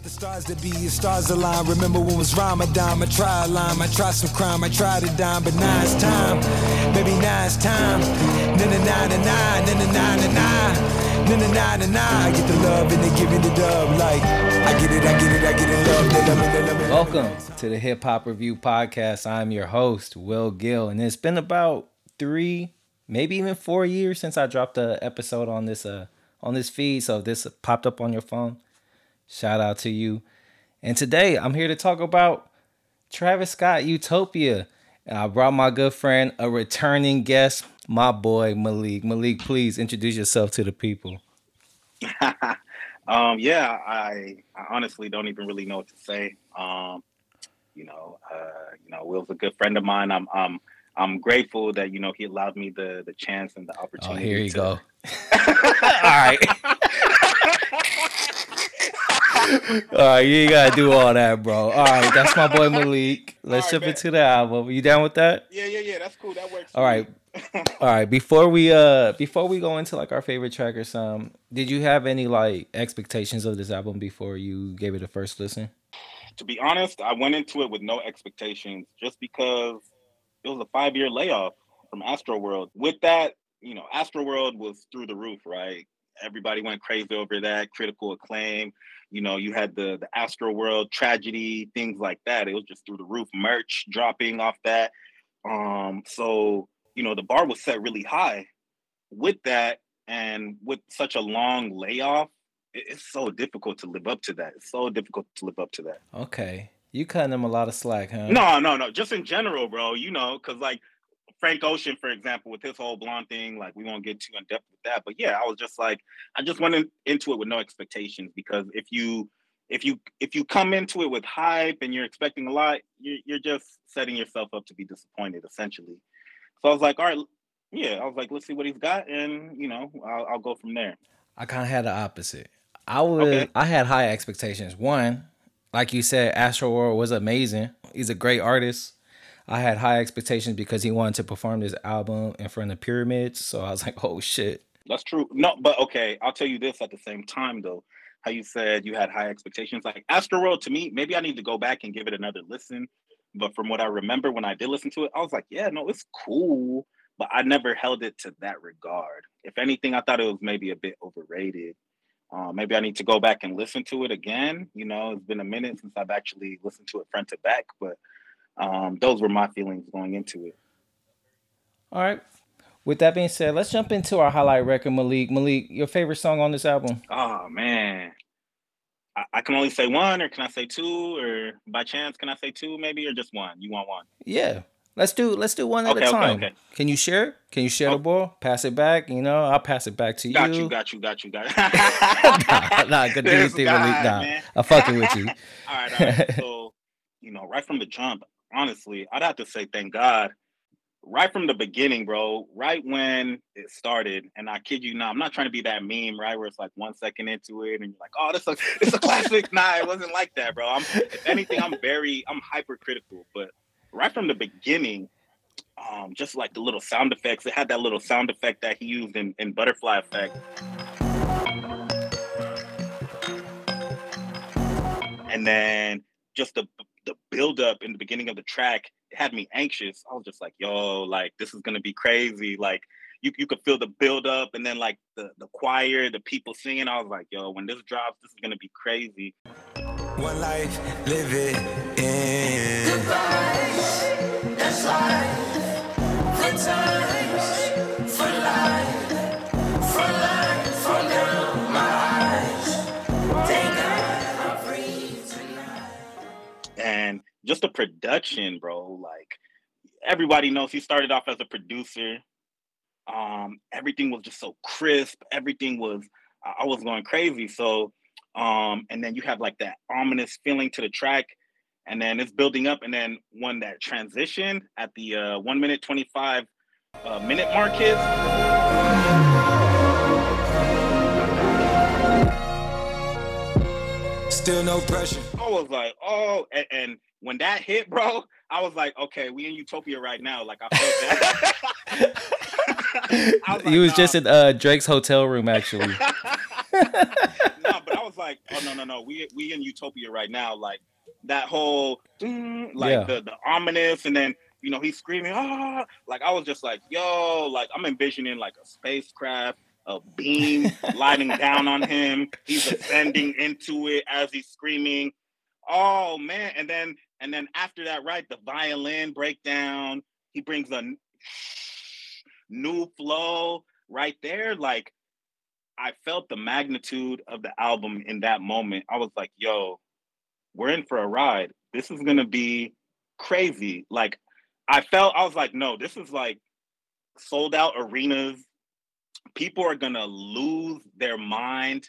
Let the stars that be stars align. Remember when it was Ramadan? I try a line, I try some crime, I try to dime, but now it's time. Maybe now it's time. Na na na na na na na na na na na na na. I get the love and they me the dub. Like I get it, I get it, I get it. Love, they love me, they love me. Welcome to the Hip Hop Review Podcast. I'm your host, Will Gill, and it's been about three, maybe even four years since I dropped a episode on this uh on this feed. So if this popped up on your phone, shout out to you. And today I'm here to talk about Travis Scott Utopia. And I brought my good friend, a returning guest, my boy Malik. Malik, please introduce yourself to the people. um, yeah, I, I honestly don't even really know what to say. Um, you know, uh, you know, Will's a good friend of mine. I'm, I'm, I'm grateful that you know he allowed me the the chance and the opportunity. Oh, here you to- go. all right. All right, you ain't gotta do all that, bro. All right, that's my boy Malik. Let's All right, jump into the album. You down with that? Yeah, yeah, yeah. That's cool. That works. All right. All right. Before we uh before we go into like our favorite track or some, did you have any like expectations of this album before you gave it a first listen? to be honest, I went into it with no expectations just because it was a five year layoff from Astroworld. With that, you know, Astroworld was through the roof, right? Everybody went crazy over that, critical acclaim. You know, you had the the Astroworld tragedy, things like that. It was just through the roof, merch dropping off that. Um, so you know, the bar was set really high. With that, and with such a long layoff, it's so difficult to live up to that. It's so difficult to live up to that. Okay. You cutting them a lot of slack, huh? No, no, no. Just in general, bro. You know, because like Frank Ocean, for example, with his whole blonde thing, like we won't get too in depth with that. But yeah, I was just like, I just went in, into it with no expectations because if you if you if you come into it with hype and you're expecting a lot, you're you're just setting yourself up to be disappointed, essentially. So I was like, all right, yeah. I was like, let's see what he's got, and you know, I'll, I'll go from there. I kind of had the opposite. I was Okay. I had high expectations. One, like you said, Astroworld was amazing. He's a great artist. I had high expectations because he wanted to perform this album in front of the pyramids. So I was like, oh shit. That's true. No, but okay, I'll tell you this at the same time though. How you said you had high expectations. Like Astroworld to me, maybe I need to go back and give it another listen. But from what I remember when I did listen to it, I was like, yeah, no, it's cool. But I never held it to that regard. If anything, I thought it was maybe a bit overrated. Uh, maybe I need to go back and listen to it again. You know, it's been a minute since I've actually listened to it front to back, but um, those were my feelings going into it. All right. With that being said, let's jump into our highlight record, Malik. Malik, your favorite song on this album? Oh man. I, I can only say one, or can I say two, or by chance can I say two, maybe, or just one? You want one? Yeah. Let's do let's do one at Okay, a time. okay. Can you share? Can you share Oh. the ball? Pass it back. You know, I'll pass it back to Got you. you, got you, got you, got you. nah, nah, good do your thing, Malik. Nah, man. I'm fucking with you. all right, all right. So, you know, right from the jump, honestly, I'd have to say thank God. Right from the beginning, bro, right when it started, and I kid you not, I'm not trying to be that meme, right? Where it's like one second into it and you're like, oh, this is it's a classic. nah, it wasn't like that, bro. I'm if anything, I'm very I'm hypercritical. But right from the beginning, um, just like the little sound effects, it had that little sound effect that he used in, in butterfly effect. and then just the the build up in the beginning of the track it had me anxious. I was just like, yo, like this is gonna be crazy. Like you you could feel the build up and then like the the choir, the people singing. I was like, yo, when this drops, this is gonna be crazy. One life, live it in. That's life. Good times just the production, bro. Like everybody knows, he started off as a producer. Um, everything was just so crisp. Everything was, I was going crazy. So, um, and then you have like that ominous feeling to the track, and then it's building up. And then when that transition at the uh, one minute twenty five uh, minute mark is. Still no pressure. I was like, oh, and, and when that hit, bro, I was like, okay, we in Utopia right now. Like I felt that. I was he was like, just in uh, Drake's hotel room, actually. no, but but I was like, oh no, no, no, we we in utopia right now. Like that whole mm, like Yeah. the the ominous, and then you know he's screaming ah, like I was just like, yo, like I'm envisioning like a spacecraft, a beam lighting down on him. He's ascending into it as he's screaming. Oh man, and then and then after that, right, the violin breakdown. He brings a new flow right there. Like I felt the magnitude of the album in that moment. I was like, yo, we're in for a ride. This is gonna be crazy. Like I felt I was like, no, this is like sold out arenas. People are gonna lose their mind.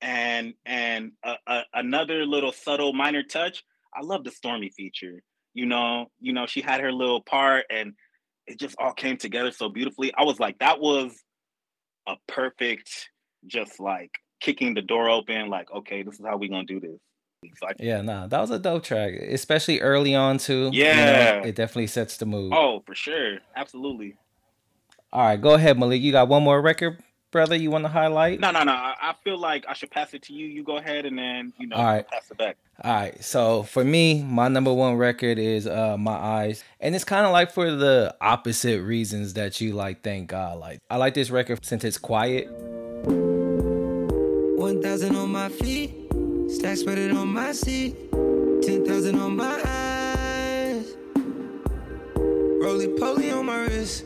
And and uh, uh, another little subtle minor touch. I love the Stormy feature. You know, you know, she had her little part, and it just all came together so beautifully. I was like, that was a perfect, just like kicking the door open. Like, okay, this is how we gonna do this. So I- Yeah, nah, that was a dope track, especially early on too. you know, Yeah. it definitely sets the mood. oh, for sure, absolutely. All right, go ahead, Malik. You got one more record, brother? You want to highlight? No, no, no. I, I feel like I should pass it to you. You go ahead, and then you know, All right. pass it back. All right, so for me, my number one record is uh My Eyes, and it's kind of like for the opposite reasons that you like. Thank God, like I like this record since it's quiet. 1,000 on my feet, stacks spread it on my seat. 10,000 on my eyes. Roly poly on my wrist.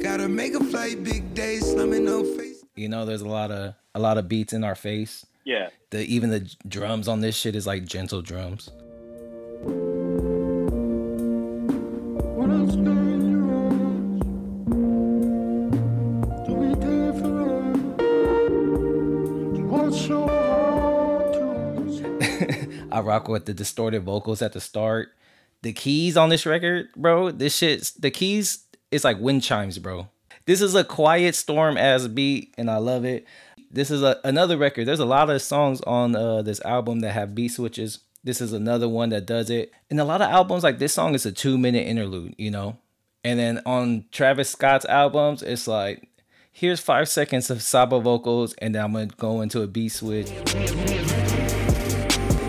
Gotta make a flight, big day, slumming no face. You know, there's a lot of a lot of beats in our face. Yeah. The even the drums on this shit is like gentle drums. I stay in your arms, do we dare for us? What's so hard to understand? I rock with the distorted vocals at the start. The keys on this record, bro, this shit's the keys it's like wind chimes, bro. This is a quiet storm as beat, and I love it. This is a, another record. There's a lot of songs on uh, this album that have beat switches. This is another one that does it. And a lot of albums, like this song is a two minute interlude, you know? And then on Travis Scott's albums, it's like, here's five seconds of Sampha vocals, and then I'm gonna go into a beat switch.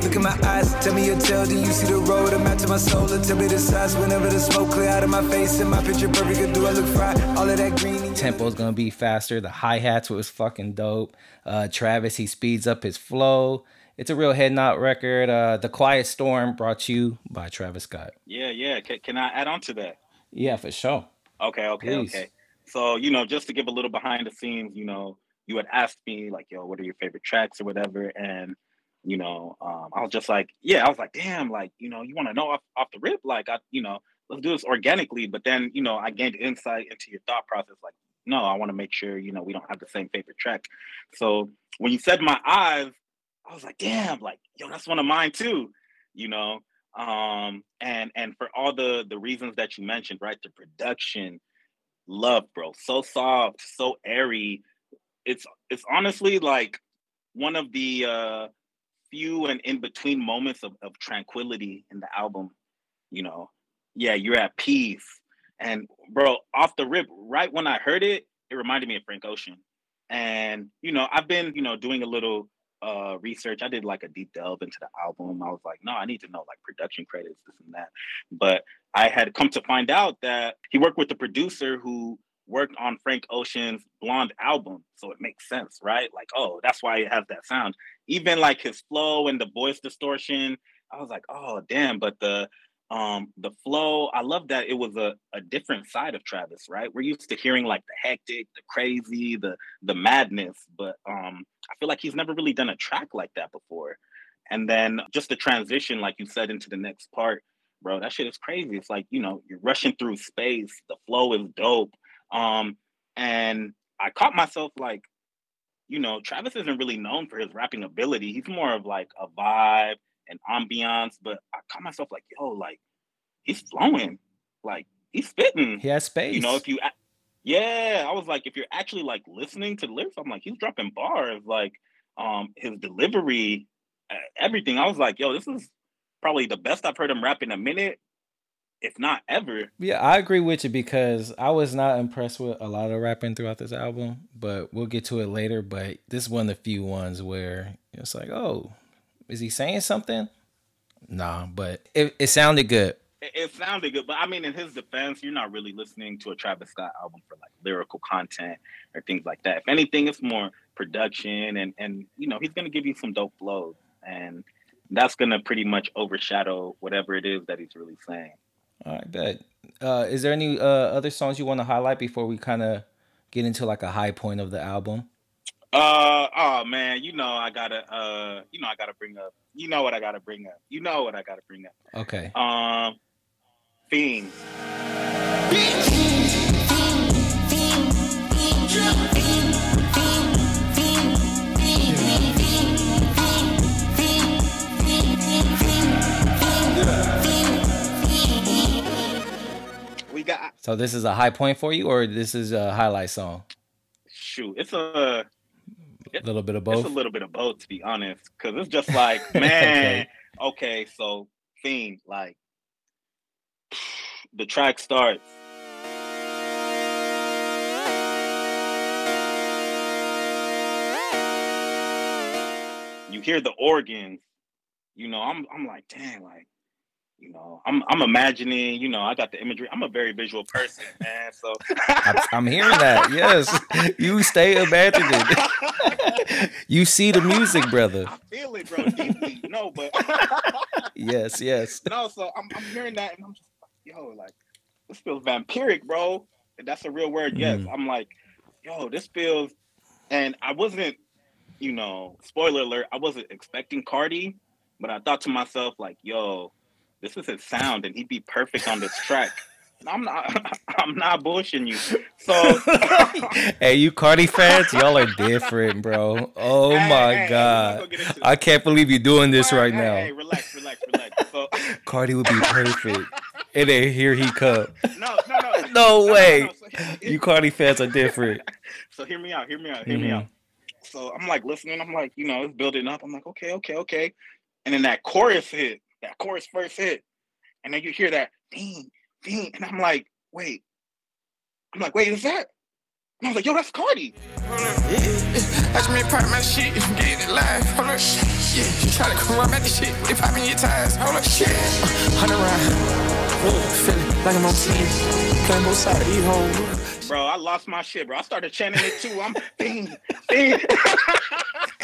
Look in my eyes, tell me your tale, then you see the road. I'm out to my soul, and tell me the size whenever the smoke clear out of my face. And my picture perfect, do I look fried? All of that green. and tempo's gonna be faster. The hi hats was fucking dope. Uh, Travis he speeds up his flow. It's a real head nod record. Uh, the Quiet Storm brought you by Travis Scott. Yeah, yeah. Can, can I add on to that? Yeah, for sure. Okay, okay, Please. okay. So, you know, just to give a little behind the scenes, you know, you had asked me like, yo, what are your favorite tracks or whatever? And, you know, um, I was just like, yeah, I was like, damn, like, you know, you want to know off, off the rip? Like, I, you know, let's do this organically. But then, you know, I gained insight into your thought process. Like, no, I want to make sure, you know, we don't have the same favorite track. So when you said my eyes, I was like, damn, like, yo, that's one of mine too, you know? Um, and and for all the the reasons that you mentioned, right? The production, love, bro. So soft, so airy. It's it's honestly like one of the uh few and in between moments of, of tranquility in the album. You know, yeah, you're at peace. And bro, off the rip, right when I heard it, it reminded me of Frank Ocean. And you know, I've been, you know, doing a little uh research. I did like a deep delve into the album. I was like, no, I need to know like production credits, this and that. But I had come to find out that he worked with the producer who worked on Frank Ocean's Blonde album. So it makes sense, right? Like, oh, that's why it has that sound. Even like his flow and the voice distortion, I was like, oh, damn. But the um the flow, I love that it was a, a different side of Travis, right? We're used to hearing like the hectic, the crazy, the the madness, but um I feel like he's never really done a track like that before. And then just the transition, like you said, into the next part, bro, that shit is crazy. It's like, you know, you're rushing through space, the flow is dope. Um, and I caught myself like, you know, Travis isn't really known for his rapping ability. He's more of like a vibe and ambiance, but I caught myself like, yo, like he's flowing, like he's spitting. He has space. You know, if you, yeah, I was like, if you're actually like listening to the lyrics, I'm like, he's dropping bars, like um his delivery, everything. I was like, yo, this is probably the best I've heard him rap in a minute. If not ever. Yeah, I agree with you because I was not impressed with a lot of rapping throughout this album, but we'll get to it later. But this is one of the few ones where it's like, oh, is he saying something? Nah, but it, it sounded good. It, it sounded good, but I mean, in his defense, you're not really listening to a Travis Scott album for like lyrical content or things like that. If anything, it's more production and and you know he's gonna give you some dope flows, and that's gonna pretty much overshadow whatever it is that he's really saying. All right, bet. Uh, is there any uh, other songs you want to highlight before we kind of get into like a high point of the album? Uh oh man, you know I gotta uh you know I gotta bring up you know what I gotta bring up. You know what I gotta bring up. Okay. Um Fiends. We got So this is a high point for you, or this is a highlight song? shoot, it's a A little bit of both. it's a little bit of both to be honest. Cause it's just like, man, okay, so theme like the track starts. You hear the organs, you know, I'm I'm like, dang, like, you know, I'm I'm imagining, you know, I got the imagery. I'm a very visual person, man. So I'm, I'm hearing that. Yes, you stay imagining. you see the music, brother. I feel it, bro, deeply. No, but Yes, yes. no, so I'm, I'm hearing that and I'm just like, yo, like this feels vampiric, bro. That's a real word. Yes, Mm. I'm like, yo, this feels, and I wasn't, you know, spoiler alert, I wasn't expecting Carti, but I thought to myself, like, yo, this is his sound, and he'd be perfect on this track. I'm not, I'm not bullshitting you. So, hey, you Carti fans, y'all are different, bro. Oh Hey, my hey, god. we're not gonna get into I can't believe you're doing this right hey, now. Hey, relax, relax, relax. So, Carti would be perfect. And then here he come. no, no, no, No way. So, here- You Carti fans are different. so hear me out, hear me out, hear me Mhm. out. So I'm like listening, I'm like, you know, it's building up. I'm like, okay, okay, okay. And then that chorus hit, that chorus first hit. And then you hear that ding, ding. And I'm like, wait. I'm like, wait, is that? And I was like, yo, that's Carti. Watch me pop my shit, get it live. Hold up, yeah. You try to come run back the shit, they popping your tires. Hold up, shit. Uh, Hundred round, feeling like I'm on team. Playing both sides of these hoes. Bro, I lost my shit, bro. I started chanting it too. I'm ding, ding.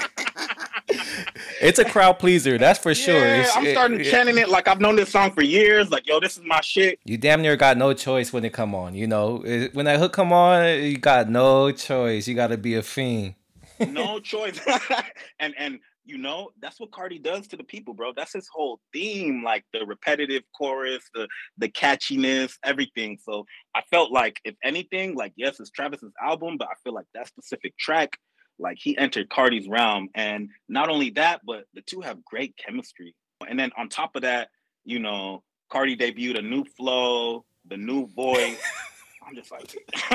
It's a crowd pleaser, that's for sure. Yeah, It's- I'm starting it- chanting it like I've known this song for years. Like, yo, this is my shit. You damn near got no choice when it come on. You know, It- when that hook come on, you got no choice. You got to be a fiend. no choice. and and you know, that's what Carti does to the people, bro. That's his whole theme, like the repetitive chorus, the the catchiness, everything. So I felt like if anything, like yes, it's Travis's album, but I feel like that specific track, like he entered Carti's realm. And not only that, but the two have great chemistry. And then on top of that, you know, Carti debuted a new flow, the new voice. I'm just like,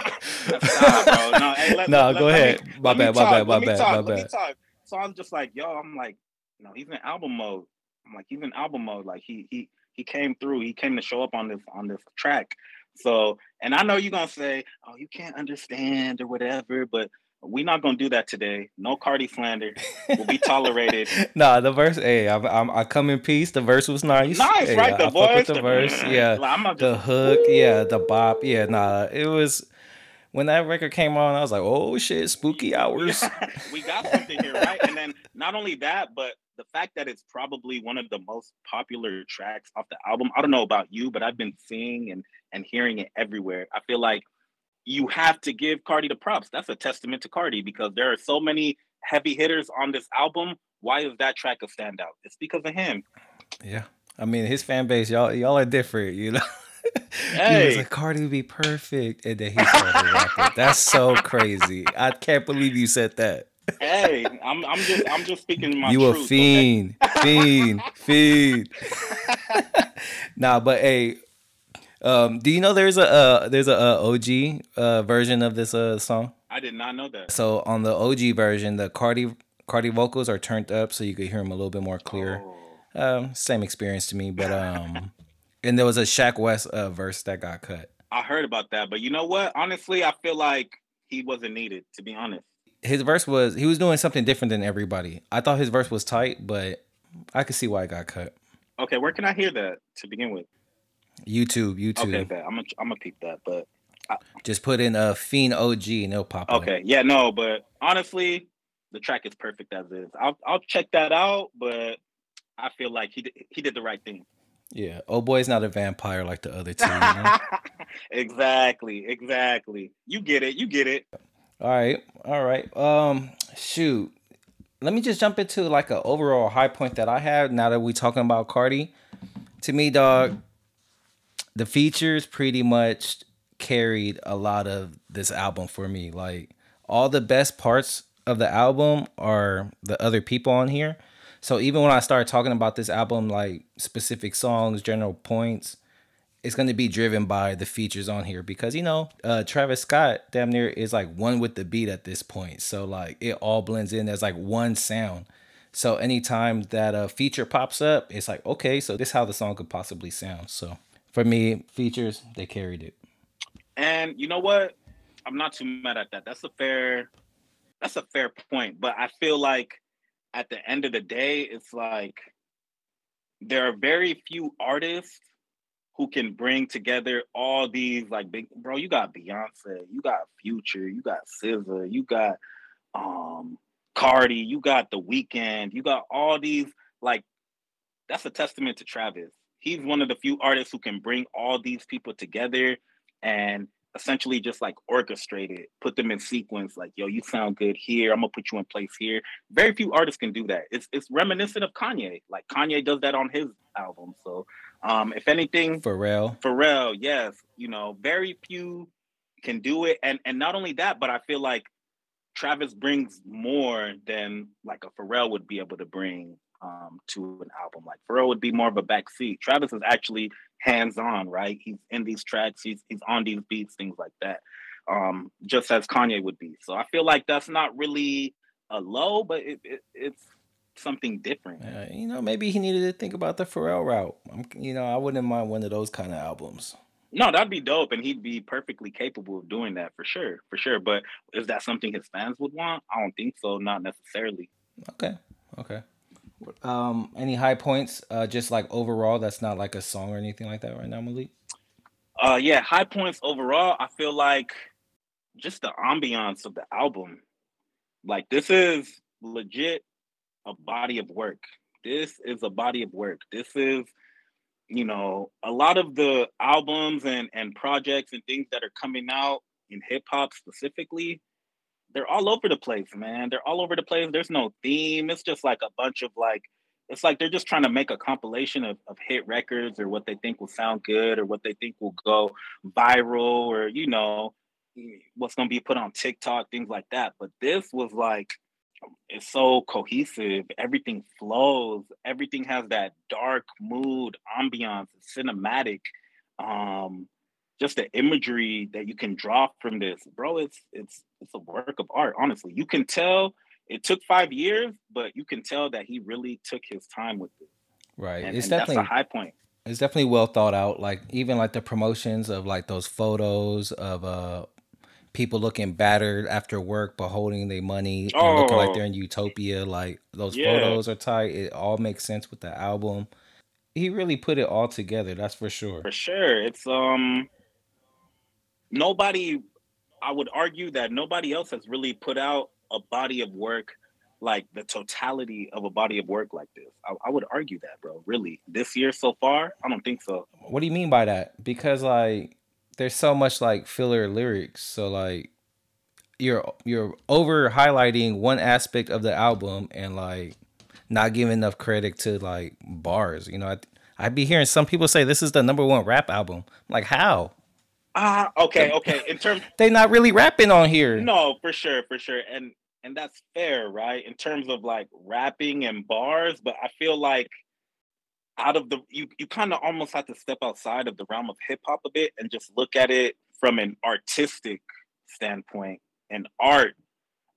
bro. No, hey, let- No, let- go let me- ahead. My bad, my talk, bad, my bad, talk, my bad. So I'm just like, yo, I'm like, you know, he's in album mode. I'm like, he's in album mode. Like he he he came through. He came to show up on this on this track. So, and I know you're gonna say, oh, you can't understand or whatever, but we're not gonna do that today. No Carti slander will be tolerated. Nah, the verse. Hey, I'm, I'm, I come in peace. The verse was nice. nice, Hey, right? I The with voice, the verse. Mm, yeah, Like, the hook. Yeah, the bop. Yeah, nah. It was when that record came on. I was like, oh shit, spooky hours. we got something here, right? And then not only that, but the fact that it's probably one of the most popular tracks off the album. I don't know about you, but I've been seeing and and hearing it everywhere. I feel like you have to give Carti the props. That's a testament to Carti because there are so many heavy hitters on this album. Why is that track a standout? It's because of him. Yeah, I mean his fan base, y'all, y'all are different. You know. he was Hey. like Carti would be perfect, and then he started rapping. That's so crazy. I can't believe you said that. Hey, I'm I'm just I'm just speaking my you truth. a okay? fiend, fiend, fiend. nah, but hey, um, do you know there's a uh, there's a, uh OG uh, version of this uh, song? I did not know that. So on the OG version, the Carti Carti vocals are turned up so you could hear them a little bit more clear. Oh. Um, same experience to me, but um, And there was a Sheck Wes uh, verse that got cut. I heard about that, but you know what? Honestly, I feel like he wasn't needed. To be honest, His verse was he was doing something different than everybody. I thought his verse was tight, but I could see why it got cut. okay, where can I hear that to begin with? YouTube, YouTube. Okay, bet. I'm gonna I'm gonna peep that, but Just put in a Fiend OG and it'll pop up. okay, yeah, no, but honestly, the track is perfect as is. I'll I'll check that out, but I feel like he did, he did the right thing. Yeah. Oh boy's not a vampire like the other two. You know? exactly, exactly. You get it. You get it. all right. All right. Um shoot. Let me just jump into like an overall high point that I have now that we talking about Carti. To me, dog, the features pretty much carried a lot of this album for me. Like all the best parts of the album are the other people on here. So even when I start talking about this album, like specific songs, general points, it's going to be driven by the features on here because you know uh, Travis Scott damn near is like one with the beat at this point. So like it all blends in as like one sound. So anytime that a feature pops up, it's like okay, so this is how the song could possibly sound. So for me, features they carried it. And you know what? I'm not too mad at that. That's a fair that's a fair point. But I feel like at the end of the day, it's like there are very few artists who can bring together all these like big bro, you got Beyonce, you got Future, you got SZA, you got um Carti, you got The Weeknd, you got all these like that's a testament to Travis. He's one of the few artists who can bring all these people together and essentially just like orchestrate it, put them in sequence. Like, yo, you sound good here. I'm gonna put you in place here. Very few artists can do that. It's it's reminiscent of Kanye. Like Kanye does that on his album. So, um, if anything, Pharrell, Pharrell, yes, you know, very few can do it, and and not only that, but I feel like Travis brings more than like a Pharrell would be able to bring um, to an album. Like Pharrell would be more of a backseat. Travis is actually hands on, right? He's in these tracks, he's he's on these beats, things like that. Um, just as Kanye would be. So I feel like that's not really a low, but it, it it's something different. uh, you know, maybe he needed to think about the Pharrell route. I'm, you know, I wouldn't mind one of those kind of albums. No, that'd be dope, and he'd be perfectly capable of doing that for sure, for sure. But is that something his fans would want? I don't think so. Not necessarily. Okay. Okay. Um, any high points? Uh, just like overall, that's not like a song or anything like that right now, Malik. Uh, yeah, high points overall. I feel like just the ambiance of the album. Like this is legit a body of work. This is a body of work. This is, you know, a lot of the albums and and projects and things that are coming out in hip hop specifically. They're all over the place, man. They're all over the place. There's no theme. It's just like a bunch of like it's like they're just trying to make a compilation of, of hit records or what they think will sound good or what they think will go viral or you know what's going to be put on TikTok things like that but this was like it's so cohesive everything flows everything has that dark mood ambiance cinematic um just the imagery that you can draw from this bro it's it's it's a work of art honestly you can tell it took five years, but you can tell that he really took his time with it. Right. And, it's and that's definitely a high point. it's definitely well thought out. Like even like the promotions of like those photos of uh people looking battered after work but holding their money and looking like Oh. they're in utopia. Like those Yeah. photos are tight. It all makes sense with the album. He really put it all together, that's for sure. For sure. It's um nobody I would argue that nobody else has really put out a body of work like the totality of a body of work like this. I, I would argue that, bro. Really. This year so far, I don't think so. What do you mean by that? Because like there's so much like filler lyrics. So like you're you're over highlighting one aspect of the album and like not giving enough credit to like bars. You know, I I'd be hearing some people say this is the number one rap album. Like how? Ah, okay, okay. In terms they're not really rapping on here. No, for sure, for sure. And and that's fair, right? In terms of like rapping and bars, but I feel like out of the you you kind of almost have to step outside of the realm of hip hop a bit and just look at it from an artistic standpoint and art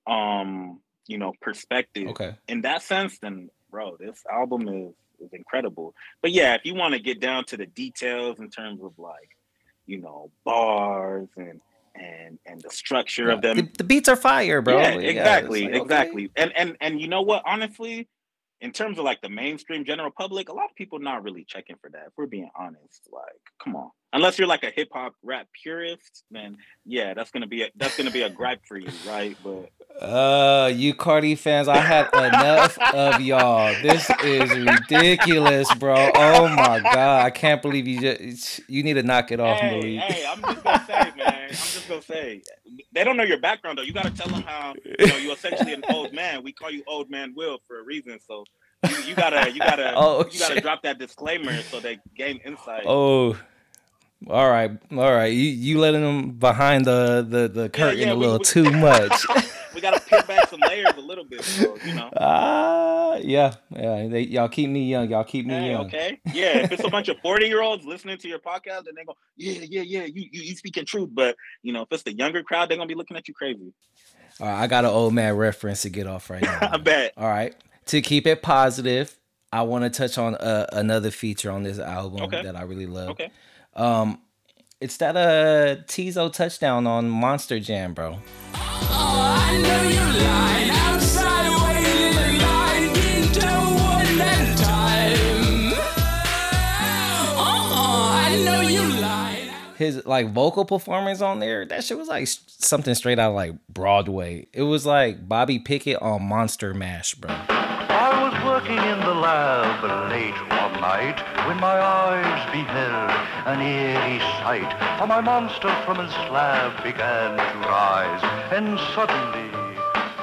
um you know perspective. Okay. In that sense, then bro, this album is is incredible. But yeah, if you want to get down to the details in terms of like, you know, bars and and and the structure of them, The, the beats are fire, bro. yeah, exactly, like, okay. exactly. And and and you know what? Honestly, in terms of like the mainstream general public, a lot of people not really checking for that. If we're being honest, like, come on. Unless you're like a hip hop rap purist, then yeah, that's gonna be a, that's gonna be a gripe for you, right? But Uh, you Carti fans, I had enough of y'all. This is ridiculous, bro. Oh my god, I can't believe you just you need to knock it off, hey, Malik. hey, I'm just gonna say, man. I'm just gonna say, they don't know your background though. You gotta tell them how you know you're essentially an old man. We call you Old Man Will for a reason. So you, you gotta, you gotta, Oh, you gotta shit. drop that disclaimer so they gain insight. Oh, all right, all right. You you letting them behind the the, the curtain yeah, a we- little we- too much. we gotta peel back some layers a little bit, so you know. Ah, yeah, yeah. They, y'all keep me young. Y'all keep me Hey, young. okay. Yeah, if it's a bunch of 40 year olds listening to your podcast, then they go, yeah, yeah, yeah, you, you you speaking truth. But you know, if it's the younger crowd, they're gonna be looking at you crazy. All right, I got an old man reference to get off right now. I bet. All right. To keep it positive, I want to touch on uh, another feature on this album Okay. that I really love. Okay. Um, it's that uh Teezo Touchdown on Monster Jam, bro. I know you lied outside waiting in line. Didn't tell one time. Oh, I know you lied. His like vocal performance on there, that shit was like something straight out of like Broadway. It was like Bobby Pickett on Monster Mash, bro. I was working in the lab late one night when my eyes beheld an eerie sight. For my monster from his slab began to rise, and suddenly,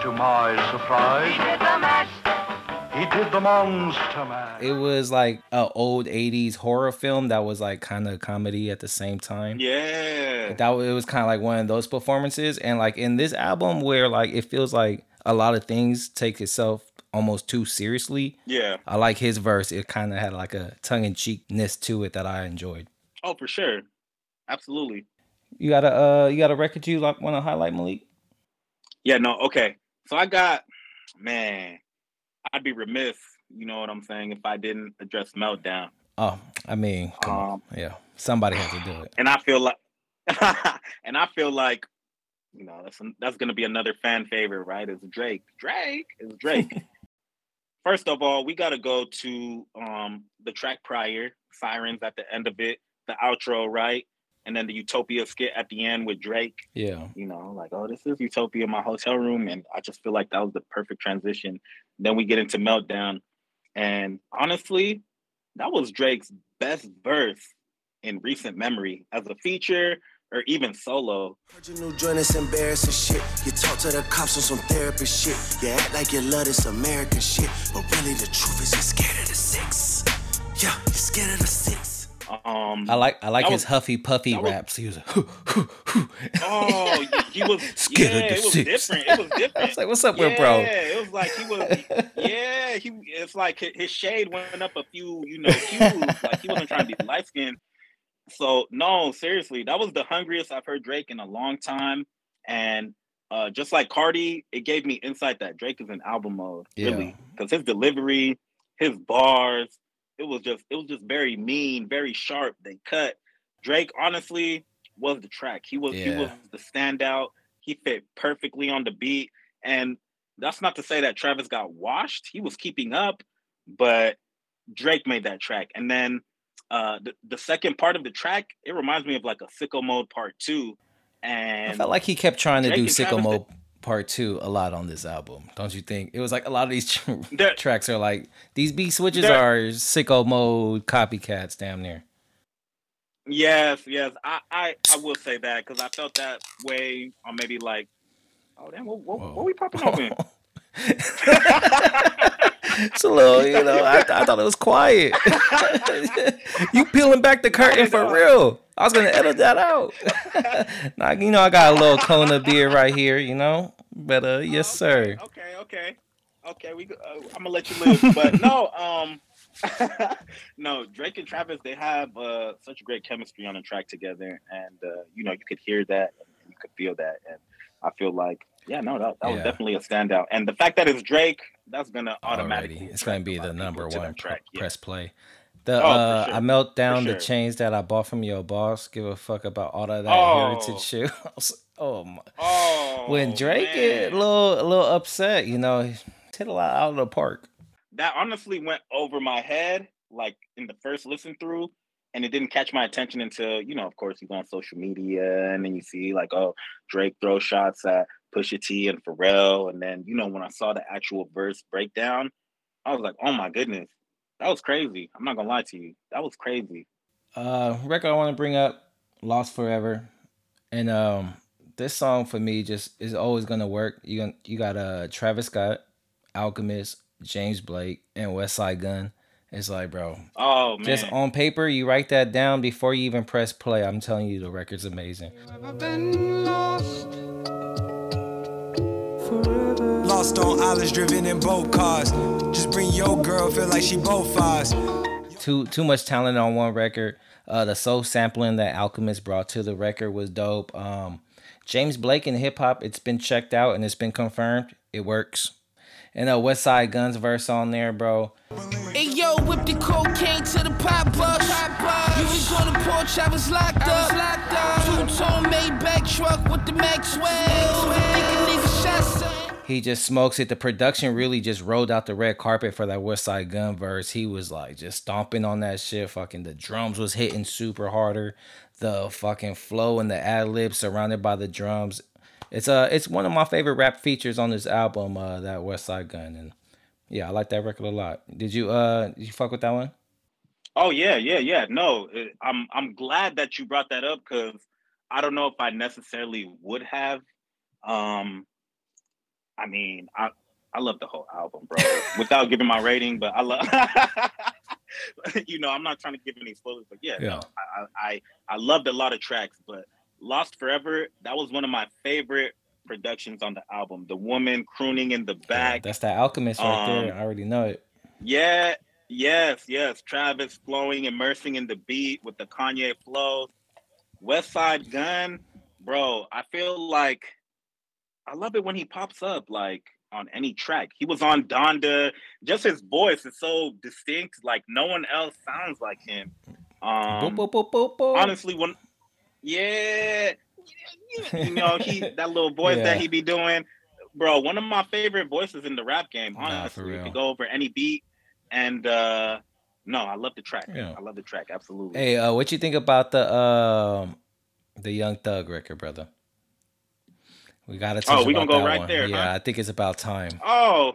to my surprise, he did the monster mash. It was like a old 80s horror film that was like kind of comedy at the same time. Yeah. that it was kind of like one of those performances and like in this album where like it feels like a lot of things take itself almost too seriously Yeah. i like his verse it kind of had like a tongue-in-cheekness to it that i enjoyed Oh, for sure. Absolutely. you got a uh you got a record you like want to highlight malik Yeah, no, okay. So I got, man, I'd be remiss, you know what I'm saying, if I didn't address Meltdown. oh i mean come on Um, yeah somebody has to do it and I feel like, and I feel like, you know, that's that's gonna be another fan favorite, right? It's Drake. Drake is Drake. First of all, we gotta go to um the track prior, Sirens at the end of it, the outro, right? And then the Utopia skit at the end with Drake. yeah you know, like, oh, this is Utopia in my hotel room. And I just feel like that was the perfect transition. Then we get into Meltdown. And honestly, that was Drake's best verse in recent memory as a feature or even solo. Heard new joint is embarrassing shit. You talk to the cops on some therapist shit. You act like you love this American shit. But really, the truth is you're scared of the six. Yeah, you're scared of the six. Um, i like i like his was- huffy puffy that was- raps he was like oh, he was, Scared of yeah, the it was six. different. It was different. i different. was like what's up yeah, with bro Yeah, it was like he was, yeah, he. It's like his shade went up a few, you know, hues. like he wasn't trying to be light skinned. So no, seriously, that was the hungriest I've heard Drake in a long time, and uh, just like Carti, it gave me insight that Drake is in album mode, Yeah. really, because his delivery, his bars, it was just, it was just very mean, very sharp. They cut. Drake, honestly, was the track. He was, he was the standout. He fit perfectly on the beat, and that's not to say that Travis got washed. He was keeping up, but Drake made that track. And then uh, the, the second part of the track, it reminds me of like a sicko mode part two. And I felt like he kept trying to Drake do Sicko Mode Part Two a lot on this album, don't you think? It was like a lot of these There- tracks are like these beat switches There- are Sicko Mode copycats, damn near. yes, yes, I I, I will say that because I felt that way on maybe like, oh damn, what, what, what we popping open? it's a little, you know. I, I thought it was quiet. you peeling back the curtain for real? I was gonna edit that out. now, you know, I got a little Kona beer right here, you know. But uh, yes, sir. Okay, okay, okay. We, go- uh, I'm gonna let you live, but no, um, no. Drake and Travis, they have uh, such great chemistry on the track together, and uh, you know, you could hear that, and you could feel that, and I feel like Yeah, no, that, that was definitely a standout. And the fact that it's Drake, that's gonna automatically. Already. It's gonna be the number one pr- track. Yeah. press play. The Oh, uh, sure. I melt down For the chains that I bought from your boss. Give a fuck about all of that Oh. heritage shit. I was like, oh my. Oh, when Drake get a little a little upset, you know, he hit a lot out of the park. that honestly went over my head, like in the first listen through, and it didn't catch my attention until, you know, of course, you go on social media and then you see like, oh, Drake throw shots at Pusha T and Pharrell, and then you know when I saw the actual verse breakdown, I was like, oh my goodness, that was crazy. I'm not gonna lie to you, that was crazy. Uh, record I want to bring up, "Lost Forever," and um, this song for me just is always gonna work. You gon- you got uh Travis Scott, Alchemist, James Blake, and Westside Gunn. It's like, bro, Oh man, just on paper, you write that down before you even press play. I'm telling you, the record's amazing. I've lost on islands, driven in boat cars. Just bring your girl, feel like she both ours. Too too much talent on one record. Uh, the soul sampling that Alchemist brought to the record was dope. Um, James Blake in hip hop, it's been checked out and it's been confirmed. It works. And uh, Westside Gunn's verse on there, bro. Hey yo, whip the cocaine to the pop bus. You was on the porch, I was locked up. Two tone Maybach truck with the Maxwell. Think He just smokes it. The production really just rolled out the red carpet for that Westside Gunn verse. He was like just stomping on that shit. Fucking the drums was hitting super harder. The fucking flow and the ad libs surrounded by the drums. It's uh it's one of my favorite rap features on this album, uh that Westside Gunn. And yeah, I like that record a lot. Did you uh did you fuck with that one? Oh yeah, yeah, yeah. No, I'm I'm glad that you brought that up because I don't know if I necessarily would have. Um, I mean, I I love the whole album, bro. Without giving my rating, but I love. you know, I'm not trying to give any spoilers, but yeah, Yeah. no, I, I I I loved a lot of tracks, but Lost Forever that was one of my favorite productions on the album. The woman crooning in the Yeah, back, that's that alchemist right there. Um, I already know it. yeah, yes, yes. Travis flowing, immersing in the beat with the Kanye flow. Westside Gunn, bro. I feel like I love it when he pops up like on any track. He was on Donda. Just his voice is so distinct. Like no one else sounds like him. Um, boop, boop, boop, honestly, when yeah, you know he that little voice Yeah. that he be doing, bro. One of my favorite voices in the rap game. Honestly, to go over any beat, and uh no, I love the track. Yeah. I love the track absolutely. Hey, uh, what you think about the um the Young Thug record, brother? We gotta. Oh, touch we gonna go right one. there, Yeah, huh? I think it's about time. Oh,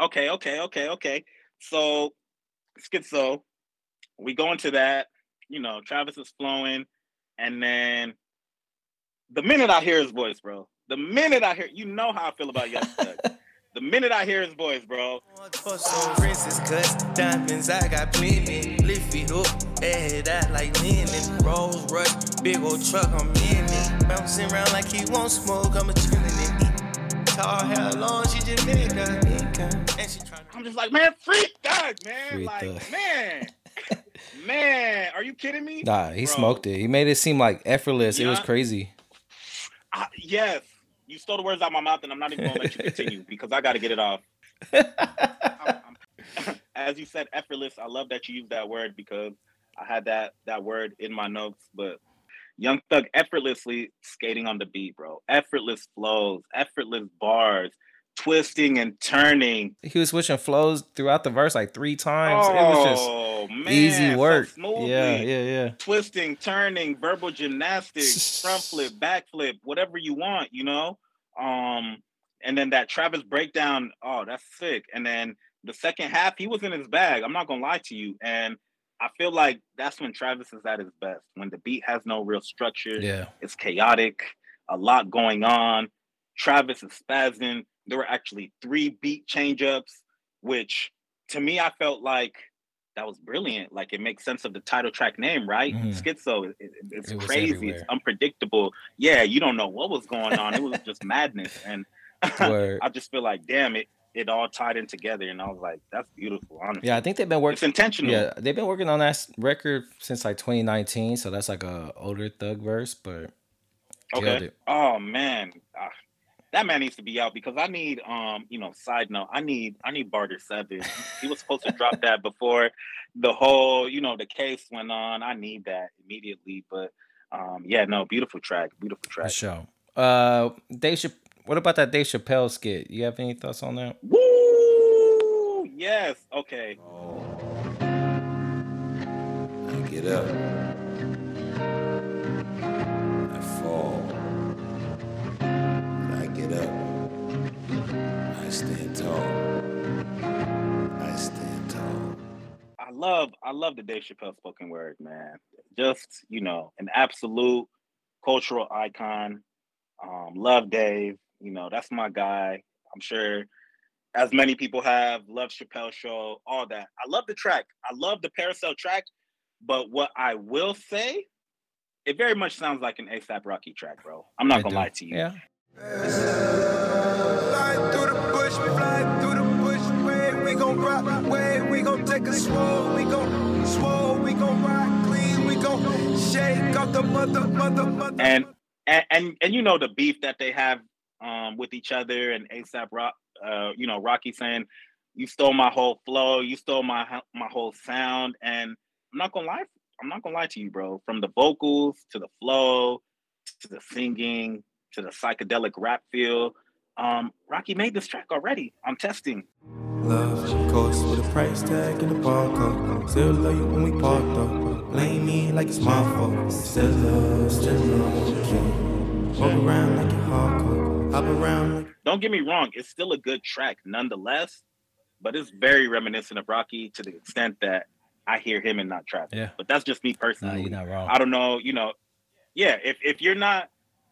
okay, okay, okay, okay. So, schizo, we go into that. You know, Travis is flowing, and then the minute I hear his voice, bro, the minute I hear, you know how I feel about Young Thug. the minute I hear his voice, bro, Torso, wrists cut, diamonds, I got plenty. Lift it up, head out like linen. Rolls Royce, big old truck, I'm in it. Bouncing around like he won't smoke, I'm a chillin' it. Tall hair long, she just make her. And she tryna I'm just like, man, free Thug, man, Free like, Thug. man, man, are you kidding me? Nah, he Bro. smoked it. He made it seem like effortless. It was crazy. I, yes, you stole the words out of my mouth, and I'm not even gonna let you continue because I got to get it off. I'm- I'm- as you said, effortless. I love that you used that word because I had that that word in my notes. But Young Thug effortlessly skating on the beat, bro. Effortless flows, effortless bars, twisting and turning. He was switching flows throughout the verse like three times. it was just Oh, man, easy so work. smoothly yeah, yeah, yeah. twisting, turning, verbal gymnastics, front flip, back flip, whatever you want, you know. Um, and then that Travis breakdown, oh, that's sick. And then the second half, he was in his bag. I'm not gonna lie to you. And I feel like that's when Travis is at his best. When the beat has no real structure, Yeah. it's chaotic, a lot going on. Travis is spazzing. There were actually three beat change-ups, which to me I felt like that was brilliant. Like it makes sense of the title track name, right? Mhm. Schizo. It, it- it's It crazy. It's unpredictable. Yeah, you don't know what was going on. It was just madness. And I just feel like, damn it, it all tied in together. And I was like, that's beautiful, honestly. Yeah, I think they've been working. It's intentional. Yeah, they've been working on that record since like 2019. So that's like a older Thug verse, but Okay. Oh man. Ah, that man needs to be out because I need um you know side note I need I need Barter Seven. he was supposed to drop that before the whole you know the case went on. I need that immediately, but um yeah no beautiful track beautiful For track. sure. Uh, Dave. Chap- what about that Dave Chappelle skit? You have any thoughts on that? Woo yes okay I get up. I fall. I get up. I stand tall. I stand tall. I love I love the Dave Chappelle spoken word man. Just you know an absolute cultural icon. Um, love Dave. You know that's my guy. I'm sure as many people have loved Chappelle show, all that. I love the track. I love the Parasail track, but what I will say, it very much sounds like an ASAP Rocky track, bro. I'm not I gonna do. lie to you. Yeah. Fly through the bush, fly through the bush. Way we gon' rock, way we gon' take a swole. We gon' swole, we gon' rock clean. We gon' shake off the mother, mother, mother. and and and, and you know the beef that they have um, with each other and ASAP Rock, uh, you know Rocky saying, "You stole my whole flow, you stole my my whole sound," and I'm not gonna lie, I'm not gonna lie to you, bro. From the vocals to the flow to the singing to the psychedelic rap feel, um, Rocky made this track already. I'm testing. Love course with a price tag and a barcode. Still love you when we part though. Blame me like it's my fault. Still love, still love. Walk around like you're hardcore. Hop around like Don't get me wrong, it's still a good track nonetheless, but it's very reminiscent of Rocky to the extent that I hear him and not Travis. Yeah. But that's just me Nah, personally. you're not wrong. I don't know, you know, yeah, if if you're not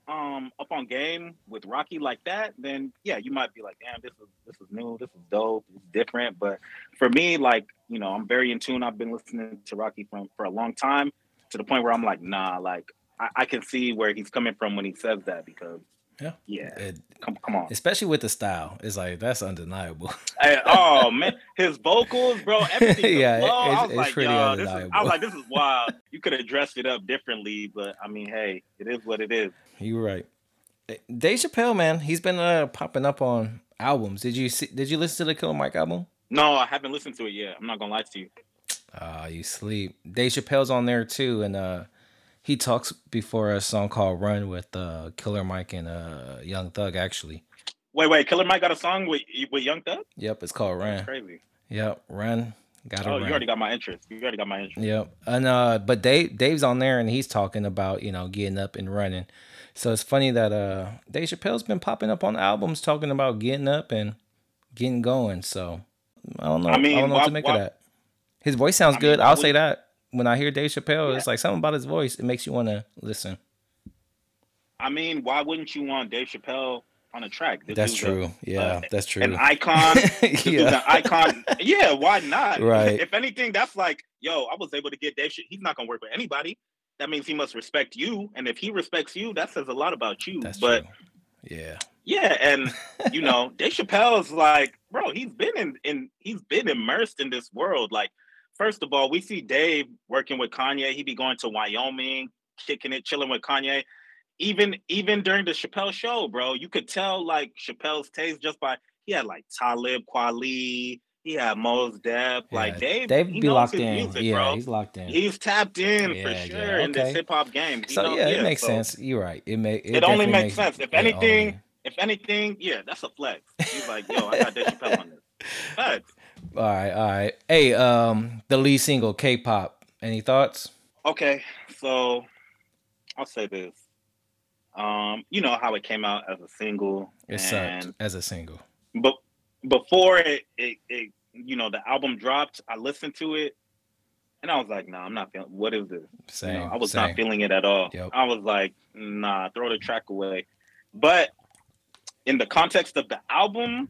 um up on game with Rocky like that, then yeah, you might be like, damn, this is this is new, this is dope, it's different. But for me, like, you know, I'm very in tune. I've been listening to Rocky from for a long time to the point where I'm like, nah, like I, I can see where he's coming from when he says that because Yeah. yeah, It- come come on. especially with the style, it's like that's undeniable. Hey, oh man, his vocals, bro, everything. Yeah, it's- I was like, pretty yo, this is, I was like, this is wild. You could have dressed it up differently, but I mean, hey, it is what it is. You're right. Eh, Dave Chappelle, man, he's been uh, popping up on albums. Did you see? Did you listen to the Killer Mike album? No, I haven't listened to it yet. I'm not gonna lie to you. Ah, you sleep. Dave Chappelle's on there too, and uh, he talks before a song called "Run" with uh, Killer Mike and uh, Young Thug. Actually, Wait, wait, Killer Mike got a song with with Young Thug? yep, it's called "Run." Crazy. Yep, "Run." Got Oh, run. you already got my interest. You already got my interest. Yep. And uh but Dave Dave's on there and he's talking about, you know, getting up and running. So it's funny that uh Dave Chappelle's been popping up on albums talking about getting up and getting going. So I don't know. I, mean, I don't know what to make why- of that. His voice sounds I mean, good. why I'll would- say that. When I hear Dave Chappelle, Yeah. it's like something about his voice. It makes you want to listen. I mean, why wouldn't you want Dave Chappelle on a track? This That's dude's a- true. Yeah, uh, that's true. An icon. Yeah. an icon. Yeah, why not? Right. If anything, that's like, yo, I was able to get Dave. Ch- He's not gonna work with anybody. That means he must respect you, and if he respects you, that says a lot about you. That's but true. Yeah. yeah, and you know, Dave Chappelle's like, bro, he's been in in he's been immersed in this world. Like, first of all, we see Dave working with Kanye. He be going to Wyoming, kicking it, chilling with Kanye. Even even during the Chappelle show, bro, you could tell like Chappelle's taste just by he had like Talib Kweli, he had Mos Def, like Dave. Dave he be locked in. music, yeah, bro. he's locked in. He's tapped in for sure yeah, in this hip hop game. He so knows- yeah, it makes so- sense. You're right. It may it, only definitely makes sense. If it only- anything, if anything, yeah, that's a flex. He's like, yo, I got Dave Chappelle on this. Facts. All right, all right. Hey, um, the lead single, K-pop. Any thoughts? Okay, so I'll say this. Um, you know how it came out as a single, It sucked as a single. but before it, it, it, you know, the album dropped, I listened to it, and I was like, nah, I'm not feeling. What is this? Same. You know, I was same. not feeling it at all. Yep. I was like, nah, throw the track away. But in the context of the album,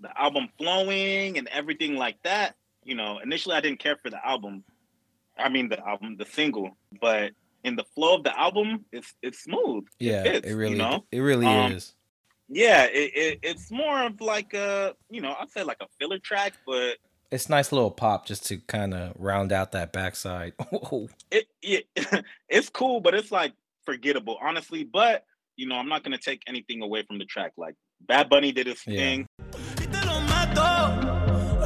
the album flowing and everything like that, you know, initially I didn't care for the album. I mean the album, the single, but in the flow of the album, it's it's smooth. Yeah, it, fits, it really, you know? it really Um, is. Yeah, it, it, it's more of like a, you know, I'd say like a filler track, but It's nice little pop just to kind of round out that backside. it, it it's cool, but it's like forgettable, honestly. But you know, I'm not gonna take anything away from the track. Like Bad Bunny did his Yeah. thing.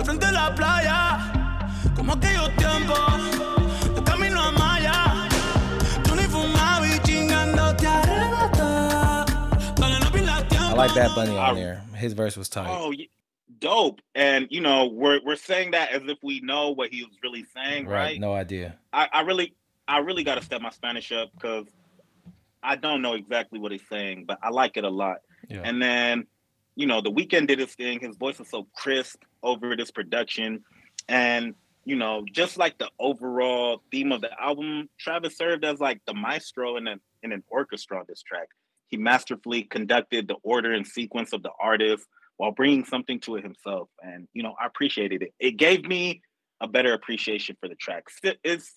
Al frente de la playa, como aquellos tiempos, de camino a Maya. Tú ni fumabas y chingando arrebata. Para no pierdas tiempo. I like Bad Bunny on there. His verse was tight. Oh, y- dope. And you know, we're we're saying that as if we know what he was really saying, right. right? No idea. I, I really I really got to step my Spanish up because I don't know exactly what he's saying, but I like it a lot. Yeah. And then, you know, the Weeknd did his thing. His voice was so crisp over this production. And, you know, just like the overall theme of the album, Travis served as like the maestro in an in an orchestra on this track. He masterfully conducted the order and sequence of the artist while bringing something to it himself. And, you know, I appreciated it. It gave me a better appreciation for the track. It's,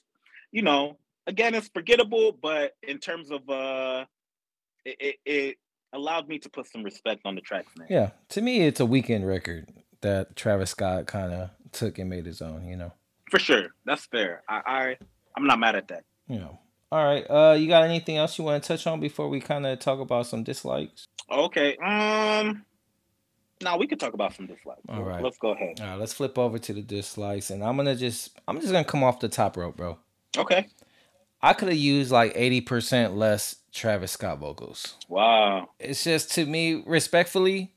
you know, again, it's forgettable, but in terms of uh it, it, it allowed me to put some respect on the track's name. Yeah. To me, it's a Weeknd record that Travis Scott kind of took and made his own. You know. For sure. That's fair. I, I I'm not mad at that. You know. All right. Uh, you got anything else you want to touch on before we kind of talk about some dislikes? Okay. Um now we could talk about some dislikes. All right. Let's go ahead. All right. Let's flip over to the dislikes, and I'm gonna just I'm just gonna come off the top rope, bro. Okay. I could have used like eighty percent less Travis Scott vocals. Wow. It's just to me, respectfully,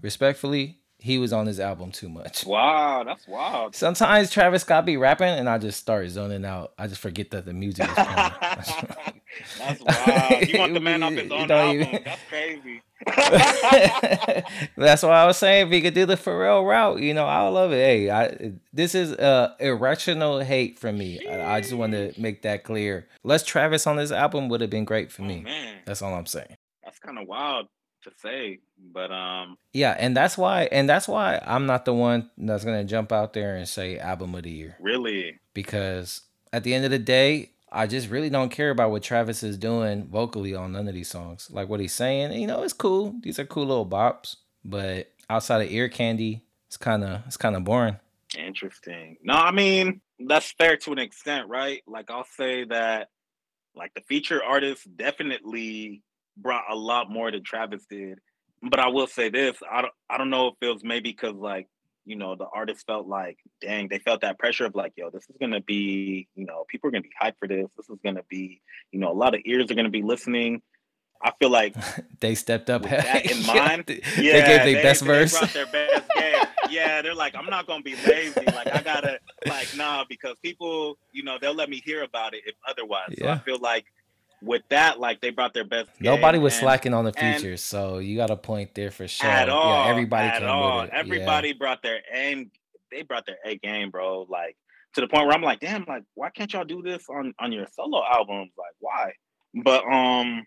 respectfully, he was on his album too much. Wow, that's wild. Sometimes Travis Scott be rapping and I just start zoning out. I just forget that the music is playing. That's wild. You want the man off his own album. even- That's crazy. That's why I was saying if he could do the Pharrell route, you know, I love it. Hey, I this is uh irrational hate from me. I, I just want to make that clear. Less Travis on this album would have been great for me. Oh, Man, That's all I'm saying. that's kind of wild to say, but um Yeah, and that's why and that's why I'm not the one that's gonna jump out there and say album of the year. really because at the end of the day, I just really don't care about what Travis is doing vocally on none of these songs. Like what he's saying, you know, it's cool. These are cool little bops, but outside of ear candy, it's kind of it's kind of boring. Interesting. No, I mean that's fair to an extent, right? Like I'll say that, like the feature artists definitely brought a lot more than Travis did. But I will say this: I don't, I don't know if it was maybe because like you know the artist felt like, dang, they felt that pressure of like, yo, this is gonna be, you know, people are gonna be hyped for this. This is gonna be, you know, a lot of ears are gonna be listening. I feel like They stepped up. with that in mind, they yeah, gave their best they verse. brought their best game. Yeah, they're like, I'm not gonna be lazy. Like I gotta, like, nah, because people, you know, they'll let me hear about it if otherwise. So I feel like with that, like they brought their best. Nobody was and slacking on the features, so you got a point there for sure. at all. yeah, everybody at came all. with it. Yeah. Everybody brought their aim. They brought their A game, bro. Like to the point where I'm like, damn, like why can't y'all do this on on your solo albums? Like why? But um,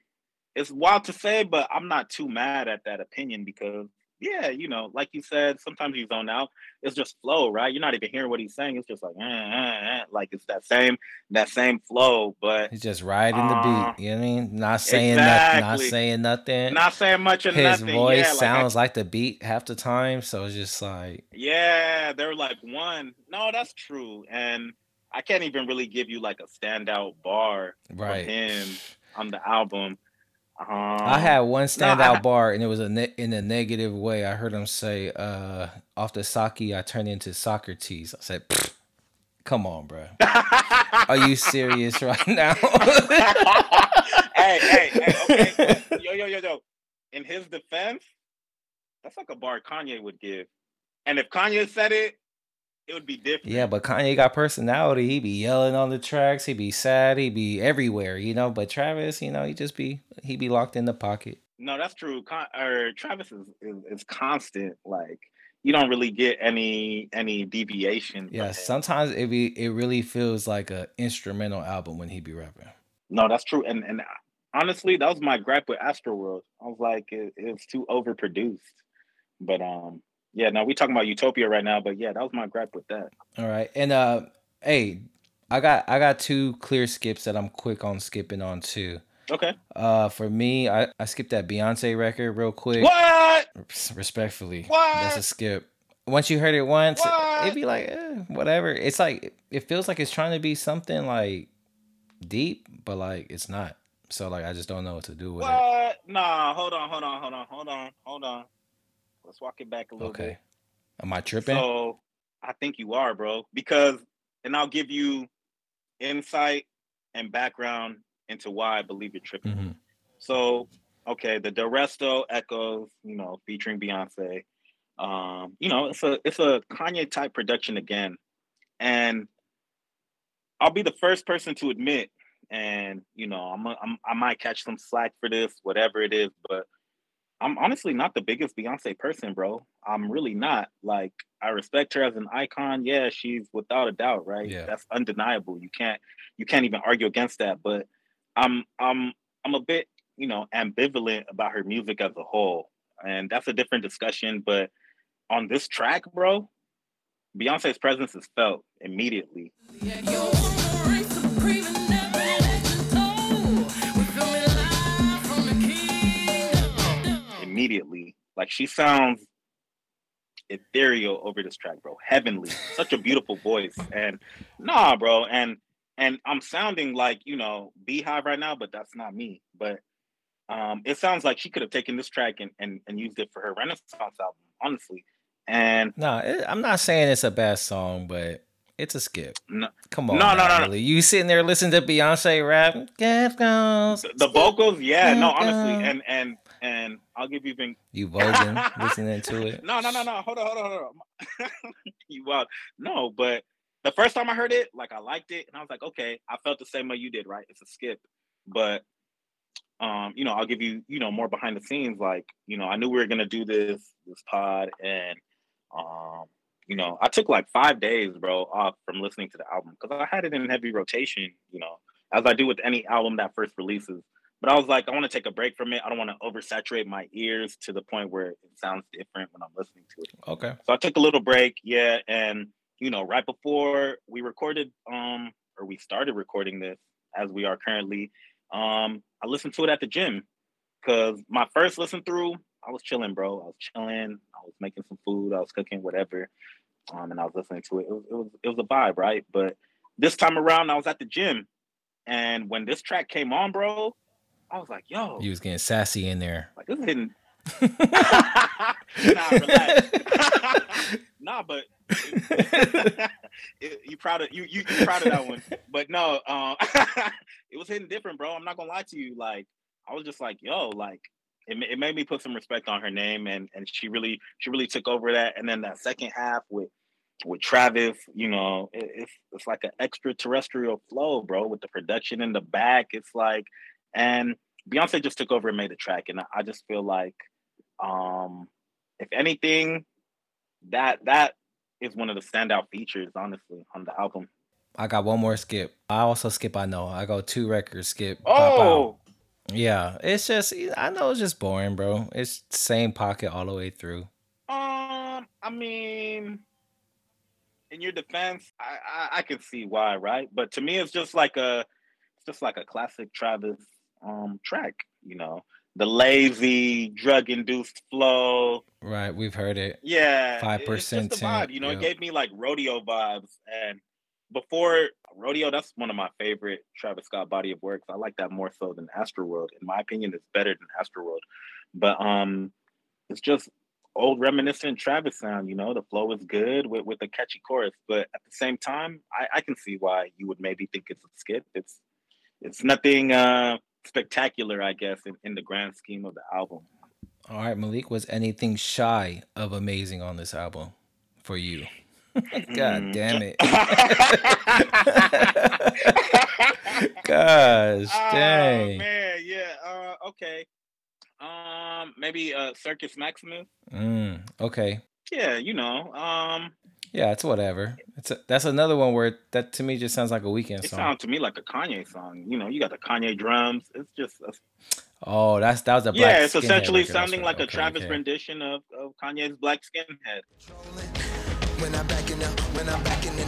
it's wild to say, but I'm not too mad at that opinion because yeah, you know, like you said, sometimes you zone out. It's just flow, right? You're not even hearing what he's saying. It's just like, eh, eh, eh. like it's that same that same flow, but He's just riding Uh, the beat. You know what I mean? Not saying nothing. Not saying nothing. not saying much of His nothing. voice yeah, like, I sounds like the beat half the time, so it's just like Yeah, they're like one. No, that's true. And I can't even really give you like a standout bar right. from him on the album. Um, I had one standout bar, and it was a ne- in a negative way. I heard him say, uh, "Off the sake, I turned into Socrates." I said, "Come on, bro. Are you serious right now?" hey, hey, hey, okay. Yo, yo, yo, yo. In his defense, that's like a bar Kanye would give. And if Kanye said it, it would be different. yeah, but Kanye got personality. He be yelling on the tracks. He be sad. He be everywhere, you know. But Travis, you know, he just be he be locked in the pocket. No, that's true. Con- or Travis is, is is constant. Like you don't really get any any deviation. Yeah, sometimes it be it really feels like a instrumental album when he be rapping. No, that's true. And and honestly, that was my gripe with Astroworld. I was like, it, it was too overproduced. But um, yeah. Now we're talking about Utopia right now. But yeah, that was my gripe with that. All right. And uh hey, I got I got two clear skips that I'm quick on skipping on too. Okay. Uh for me, I, I skipped that Beyonce record real quick. What? Respectfully. What? That's a skip. Once you heard it once, What? it'd be like, eh, whatever. It's like it feels like it's trying to be something like deep, but like it's not. So like I just don't know what to do with it. Nah. Hold on. Hold on. Hold on. Hold on. Hold on. Let's walk it back a little Okay. bit. Am I tripping? So I think you are, bro. Because and I'll give you insight and background into why I believe you're tripping. Mhm. So, okay, the Delresto Echoes, you know, featuring Beyonce. Um, you know, it's a it's a Kanye type production again. And I'll be the first person to admit, and you know, I'm, a, I'm I might catch some slack for this, whatever it is, but I'm honestly not the biggest Beyonce person, bro. I'm really not. Like, I respect her as an icon. Yeah, she's without a doubt, right? Yeah. That's undeniable. You can't you can't even argue against that. But I'm I'm I'm a bit, you know, ambivalent about her music as a whole. And that's a different discussion. But on this track, bro, Beyonce's presence is felt immediately. Immediately. Like she sounds ethereal over this track, bro. Heavenly. Such a beautiful voice. And nah, bro. And and I'm sounding like, you know, BeyHive right now, but that's not me. But um, it sounds like she could have taken this track and, and, and used it for her Renaissance album, honestly. And No, it, I'm not saying it's a bad song, but it's a skip. no, Come on, No, no, no, no. You sitting there listening to Beyonce rap? Get goes. the, the vocals, yeah, no, honestly, and and and I'll give you even You voting, listening to it. No, no, no, no. Hold on, hold on, hold on. you wild. No, but the first time I heard it, like I liked it, and I was like, okay, I felt the same way you did, right? It's a skip. But um, you know, I'll give you, you know, more behind the scenes. Like, you know, I knew we were gonna do this, this pod, and um, you know, I took like five days, bro, off from listening to the album because I had it in heavy rotation, you know, as I do with any album that first releases. But I was like, I want to take a break from it. I don't want to oversaturate my ears to the point where it sounds different when I'm listening to it. Okay. So I took a little break, yeah, and you know, right before we recorded, um, or we started recording this, as we are currently, um, I listened to it at the gym because my first listen through, I was chilling, bro. I was chilling. I was making some food. I was cooking, whatever, um, and I was listening to it. It was, it was it was a vibe, right? But this time around, I was at the gym, and when this track came on, bro, I was like, yo, You was getting sassy in there. like this is hitting. nah, relax. nah, but it- you proud of you, you you proud of that one. But no, um, it was hitting different, bro. I'm not gonna lie to you. Like I was just like, yo, like it, it made me put some respect on her name, and and she really she really took over that. And then that second half with with Travis, you know, it, it's it's like an extraterrestrial flow, bro, with the production in the back. It's like, and Beyonce just took over and made the track, and I, just feel like, um, if anything, that that is one of the standout features, honestly, on the album. I got one more skip. I also skip. I know. I go two records skip. Oh, Yeah, it's just I know it's just boring, bro. It's same pocket all the way through. um, I mean, in your defense, I, I I can see why, right? But to me, it's just like a, it's just like a classic Travis um track, you know, the lazy, drug-induced flow. Right, we've heard it. Yeah, Five it- it's just percent vibe. You know, Yep. it gave me like rodeo vibes. And before rodeo, that's one of my favorite Travis Scott body of works. I like that more so than Astroworld. In my opinion, it's better than Astroworld. But um, it's just old reminiscent Travis sound. You know, the flow is good with with a catchy chorus. But at the same time, I, I can see why you would maybe think it's a skip. It's it's nothing uh spectacular, I guess, in, in the grand scheme of the album. All right, Malik, was anything shy of amazing on this album for you? God Mm. damn it. Gosh, Oh dang. man, yeah. Uh, okay. Um, maybe uh, Circus Maximus. Mm, okay. Yeah, you know. Um, Yeah, it's whatever. It's a, that's another one where that to me just sounds like a Weeknd it song. sounds to me like a Kanye song. You know, you got the Kanye drums. It's just a, oh, that's that was a black yeah. It's essentially record, sounding right. like a Travis okay. rendition of, of Kanye's Black Skinhead. When I'm backing up, when I'm backing in.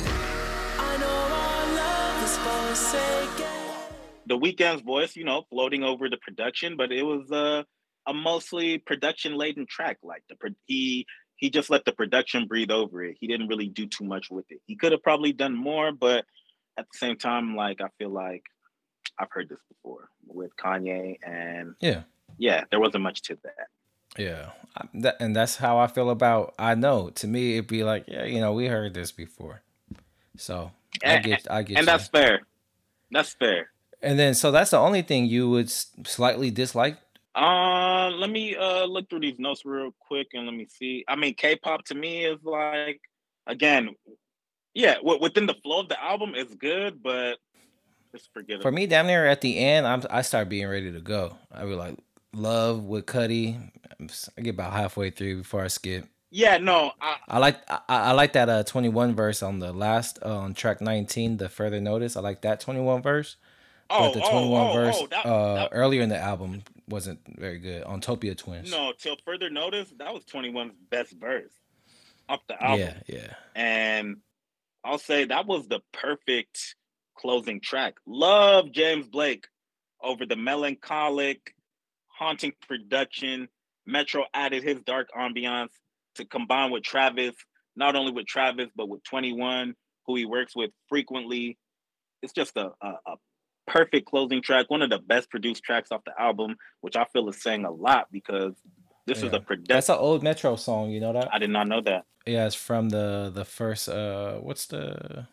I know our love is forsaken. The Weeknd's voice, you know, floating over the production, but it was uh, a mostly production laden track. Like the he he just let the production breathe over it. He didn't really do too much with it. He could have probably done more, but at the same time, like I feel like I've heard this before with Kanye, and Yeah. yeah, there wasn't much to that. Yeah, that, and that's how I feel about. I know. To me, it'd be like, yeah, you know, we heard this before. So I And, get, I get, and you. that's fair. That's fair. And then, so that's the only thing you would slightly dislike. Uh, let me uh look through these notes real quick and let me see. I mean, K-pop to me is like, again, yeah, w- within the flow of the album is good, but it's forgettable. For me, damn near at the end, I'm I start being ready to go. I be like, love with Cudi. I get about halfway through before I skip. yeah, no, I, I like I, I like that uh 21 verse on the last uh, on track 19, the further notice. I like that 21 verse. oh, but the oh, 21 oh, verse oh, that, uh that- earlier in the album wasn't very good on Topia Twins. no, till further notice, that was 21's best verse off the album. Yeah, yeah. and I'll say that was the perfect closing track. Love James Blake over the melancholic, haunting production. Metro added his dark ambiance to combine with Travis, not only with Travis, but with 21, who he works with frequently. It's just a, a, a perfect closing track, one of the best produced tracks off the album, which I feel is saying a lot because this is a production. That's an old Metro song, you know that? I did not know that. Yeah, it's from the the first uh what's the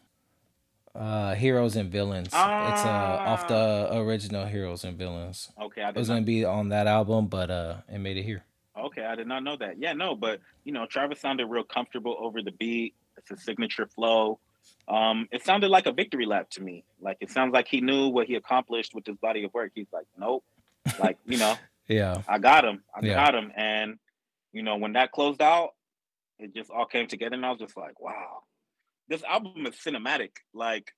uh Heroes and Villains. It's uh off the original Heroes and Villains. Okay, I It was not gonna be on that album, but uh it made it here. Okay, I did not know that. Yeah, no, but you know, Travis sounded real comfortable over the beat. It's a signature flow. Um, it sounded like a victory lap to me. Like it sounds like he knew what he accomplished with his body of work. He's like, nope. Like, you know, Yeah. I got him. I Yeah. got him. And you know, when that closed out, it just all came together, and I was just like, wow, this album is cinematic. Like,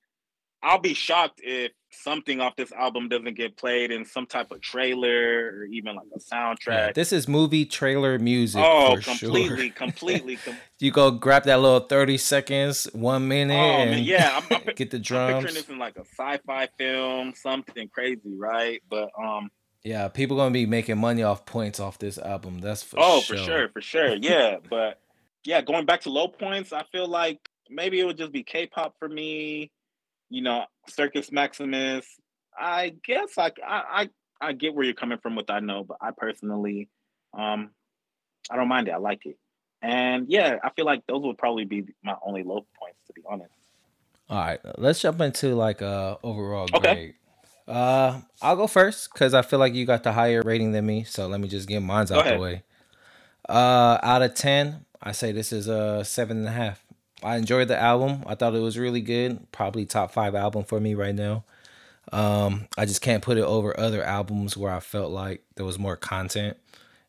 I'll be shocked if something off this album doesn't get played in some type of trailer or even like a Yeah, soundtrack. this is movie trailer music Oh, for completely, sure. completely. Com- you go grab that little 30 seconds, one minute, oh and man, yeah, I'm, I'm, get the I'm drums. picturing this in like a sci-fi film, something crazy, right? But um, Yeah, people gonna be making money off points off this album. That's for oh, sure. for sure, for sure, yeah. but yeah, going back to low points, I feel like maybe it would just be K-pop for me. You know, Circus Maximus. I guess I I I, get where you're coming from with I know, but I personally, um, I don't mind it. I like it. And yeah, I feel like those would probably be my only low points, to be honest. All right, let's jump into like uh overall Okay. grade. Uh, I'll go first because I feel like you got the higher rating than me. So let me just get mine's Go out the way. Uh, out of ten, I say this is a seven and a half. I enjoyed the album. I thought it was really good. Probably top five album for me right now. Um, I just can't put it over other albums where I felt like there was more content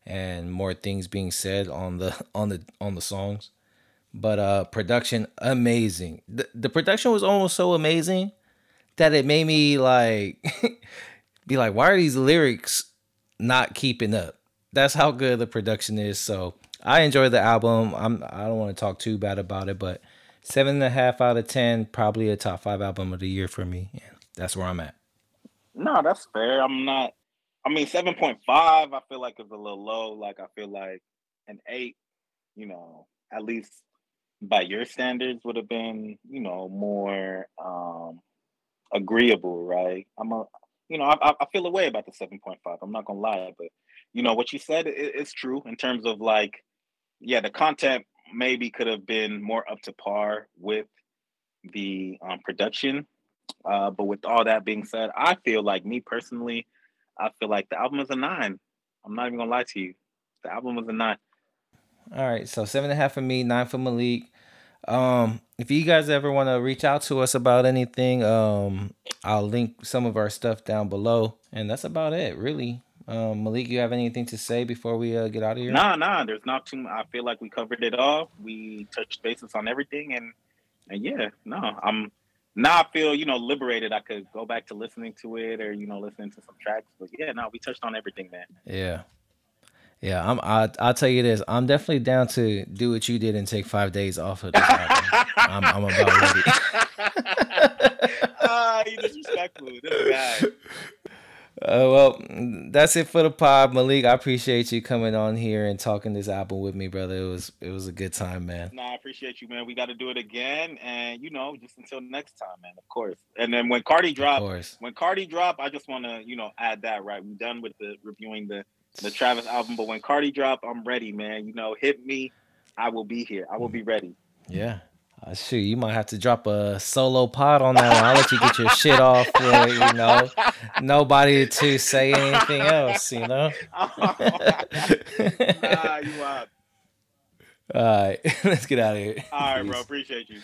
and more things being said on the on the on the songs. But uh production amazing. The, the production was almost so amazing that it made me like be like, why are these lyrics not keeping up? That's how good the production is. So I enjoy the album. I'm I don't want to talk too bad about it, but seven and a half out of ten, probably a top five album of the year for me. And that's where I'm at. No, that's fair. I'm not. I mean, seven point five. I feel like is a little low. Like I feel like an eight. You know, at least by your standards, would have been you know more um agreeable, right? I'm a. You know, I I feel a way about the seven point five. I'm not gonna lie, but you know what you said is it's true in terms of like, yeah, the content maybe could have been more up to par with the um, production. Uh, but with all that being said, I feel like me personally, I feel like the album is a nine. I'm not even gonna lie to you. The album was a nine. All right, so seven and a half for me, nine for Malik. Um, if you guys ever want to reach out to us about anything, um, I'll link some of our stuff down below, and that's about it, really. Um, Malik, you have anything to say before we uh, get out of here? Nah, nah. There's not too. Much. I feel like we covered it all. We touched bases on everything, and and yeah, no, I'm now I feel you know liberated. I could go back to listening to it, or you know listening to some tracks. But yeah, no, we touched on everything, man. Yeah, yeah. I'm. I, I'll tell you this. I'm definitely down to do what you did and take five days off of this album. I'm, I'm about ready. ah, you disrespectful. This guy. Uh, well, that's it for the pod, Malik. I appreciate you coming on here and talking this album with me, brother. It was it was a good time, man. No, I appreciate you, man. We got to do it again, and you know, just until next time, man. Of course. And then when Carti drop, when Carti drop, I just want to, you know, add that right. We're done with the reviewing the the Travis album. But when Carti drop, I'm ready, man. You know, hit me. I will be here. I will be ready. Yeah. Uh, shoot, you might have to drop a solo pod on that one. I'll let you get your shit off. With, you know, nobody to say anything else. You know. nah, you out. All right, let's get out of here. All right, bro. Appreciate you.